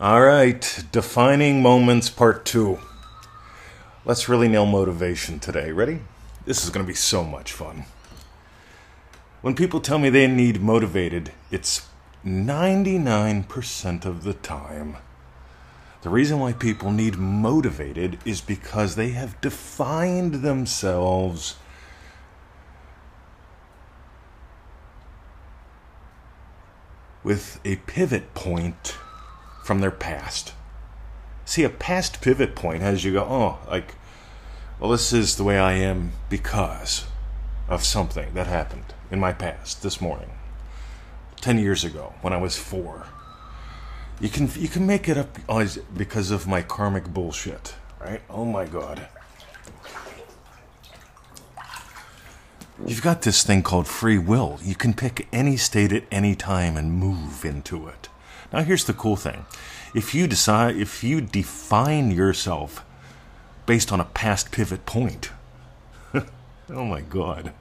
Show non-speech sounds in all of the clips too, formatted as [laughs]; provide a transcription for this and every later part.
All right, defining moments part two. Let's really nail motivation today. Ready? This is going to be so much fun. When people tell me they need motivated, it's 99% of the time. The reason why people need motivated is because they have defined themselves with a pivot point from their past. See, a past pivot point has you go, oh, like, well, this is the way I am because of something that happened in my past this morning, 10 years ago when I was four. You can, you can make it up because of my karmic bullshit, right? Oh my God. You've got this thing called free will. You can pick any state at any time and move into it. Now here's the cool thing. If you decide if you define yourself based on a past pivot point. [laughs] oh my god.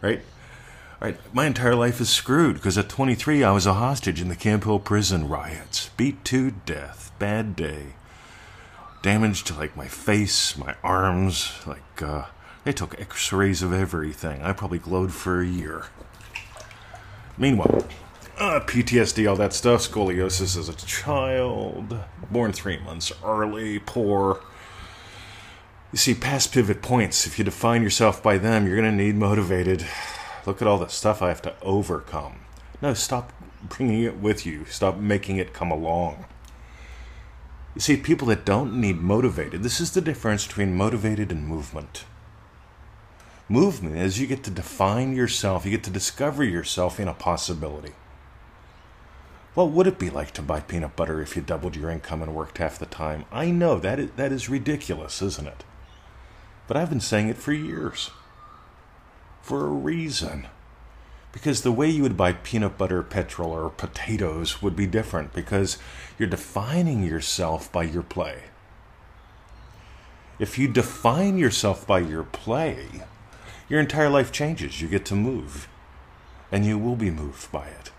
Right? Right, my entire life is screwed because at 23 I was a hostage in the Camp Hill prison riots, beat to death, bad day, damage to like my face, my arms, like uh, they took X-rays of everything. I probably glowed for a year. Meanwhile, uh, PTSD, all that stuff, scoliosis as a child, born three months early, poor. You see, past pivot points, if you define yourself by them, you're going to need motivated. Look at all the stuff I have to overcome. No, stop bringing it with you. Stop making it come along. You see, people that don't need motivated, this is the difference between motivated and movement. Movement is you get to define yourself, you get to discover yourself in a possibility. What would it be like to buy peanut butter if you doubled your income and worked half the time? I know that is, that is ridiculous, isn't it? But I've been saying it for years. For a reason. Because the way you would buy peanut butter, petrol, or potatoes would be different because you're defining yourself by your play. If you define yourself by your play, your entire life changes. You get to move, and you will be moved by it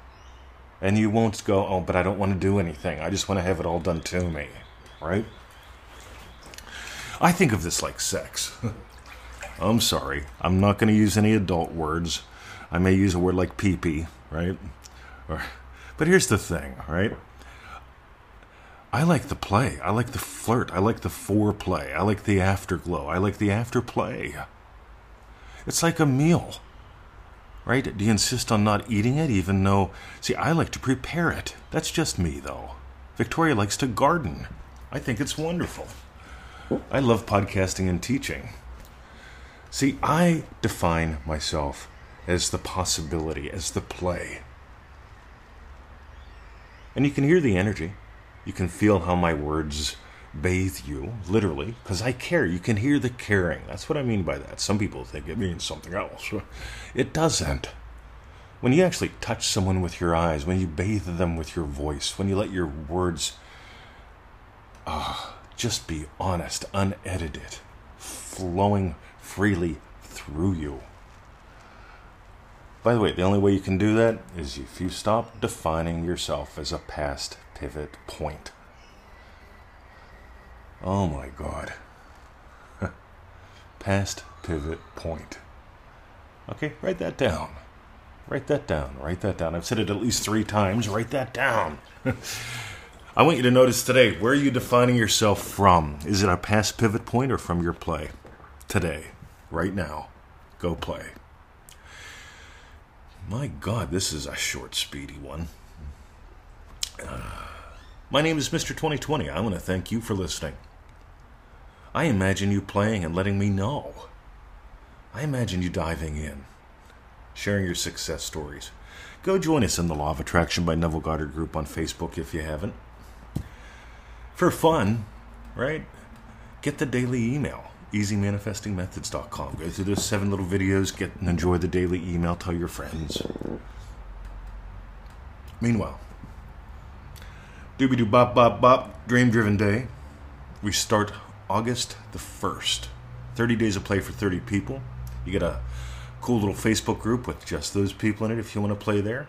and you won't go, oh, but I don't want to do anything. I just want to have it all done to me, right? I think of this like sex. [laughs] I'm sorry. I'm not going to use any adult words. I may use a word like pee pee, right? Or, but here's the thing, right? I like the play. I like the flirt. I like the foreplay. I like the afterglow. I like the afterplay. It's like a meal right? Do you insist on not eating it even though. See, I like to prepare it. That's just me, though. Victoria likes to garden. I think it's wonderful. I love podcasting and teaching. See, I define myself as the possibility, as the play. And you can hear the energy. You can feel how my words bathe you, literally, because I care. You can hear the caring. That's what I mean by that. Some people think it means something else. It doesn't. When you actually touch someone with your eyes, when you bathe them with your voice, when you let your words uh, just be honest, unedited, flowing freely through you. By the way, the only way you can do that is if you stop defining yourself as a past pivot point. Oh my god. [laughs] Past pivot point. Okay, write that down. Write that down. Write that down. I've said it at least three times. Write that down. [laughs] I want you to notice today where are you defining yourself from? Is it a past pivot point or from your play? Today, right now, go play. My God, this is a short, speedy one. Uh, my name is Mr. 2020. I want to thank you for listening. I imagine you playing and letting me know. I imagine you diving in, sharing your success stories. Go join us in the Law of Attraction by Neville Goddard group on Facebook if you haven't. For fun, right? Get the daily email, easymanifestingmethods.com. Go through those seven little videos, get and enjoy the daily email, tell your friends. Meanwhile, doobie doo bop bop bop, dream driven day. We start August the 1st. 30 days of play for 30 people. You get a cool little Facebook group with just those people in it if you want to play there.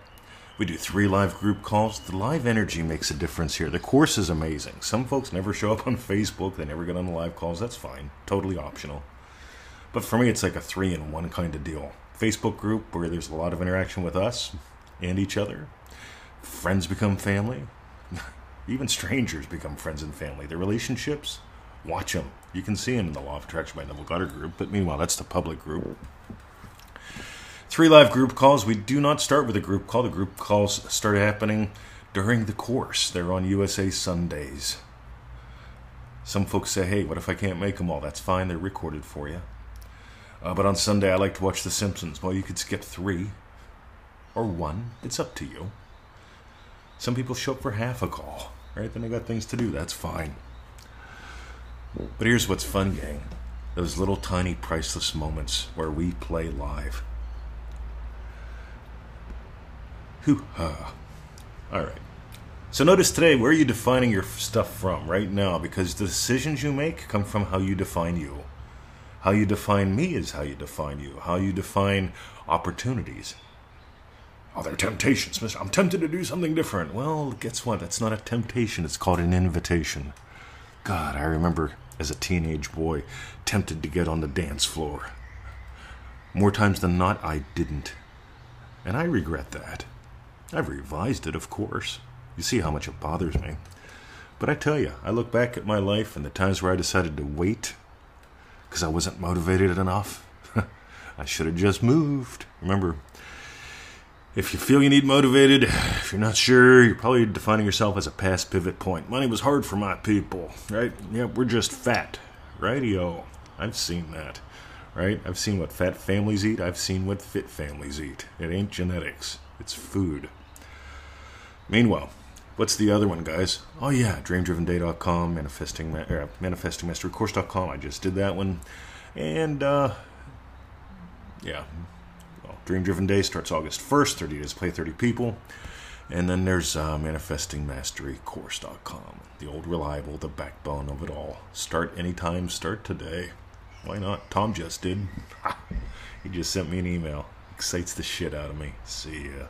We do three live group calls. The live energy makes a difference here. The course is amazing. Some folks never show up on [laughs] Facebook, they never get on the live calls. That's fine, totally optional. But for me, it's like a three in one kind of deal. Facebook group where there's a lot of interaction with us and each other. Friends become family. [laughs] Even strangers become friends and family. The relationships, watch them. You can see them in the Law of Attraction by Neville Goddard group, but meanwhile, that's the public group. Three live group calls. We do not start with a group call. The group calls start happening during the course. They're on USA Sundays. Some folks say, hey, what if I can't make them all? That's fine. They're recorded for you. Uh, but on Sunday, I like to watch The Simpsons. Well, you could skip three or one. It's up to you. Some people show up for half a call, right? Then they got things to do. That's fine. But here's what's fun, gang those little tiny priceless moments where we play live. Hoo ha. All right. So notice today, where are you defining your stuff from right now? Because the decisions you make come from how you define you. How you define me is how you define you. How you define opportunities. Oh, they're temptations, mister. I'm tempted to do something different. Well, guess what? That's not a temptation. It's called an invitation. God, I remember as a teenage boy tempted to get on the dance floor. More times than not, I didn't. And I regret that. I've revised it, of course. You see how much it bothers me. But I tell you, I look back at my life and the times where I decided to wait because I wasn't motivated enough. [laughs] I should have just moved. Remember, if you feel you need motivated, if you're not sure, you're probably defining yourself as a past pivot point. Money was hard for my people, right? Yeah, we're just fat? Yo, I've seen that, right? I've seen what fat families eat. I've seen what fit families eat. It ain't genetics, it's food. Meanwhile, what's the other one, guys? Oh yeah, dreamdrivenday.com, manifesting, uh, manifestingmasterycourse.com. I just did that one, and uh, yeah, Dream Driven Day starts August 1st, 30 days, play 30 people. And then there's uh, ManifestingMasteryCourse.com, the old reliable, the backbone of it all. Start anytime, start today. Why not? Tom just did. [laughs] he just sent me an email. Excites the shit out of me. See ya.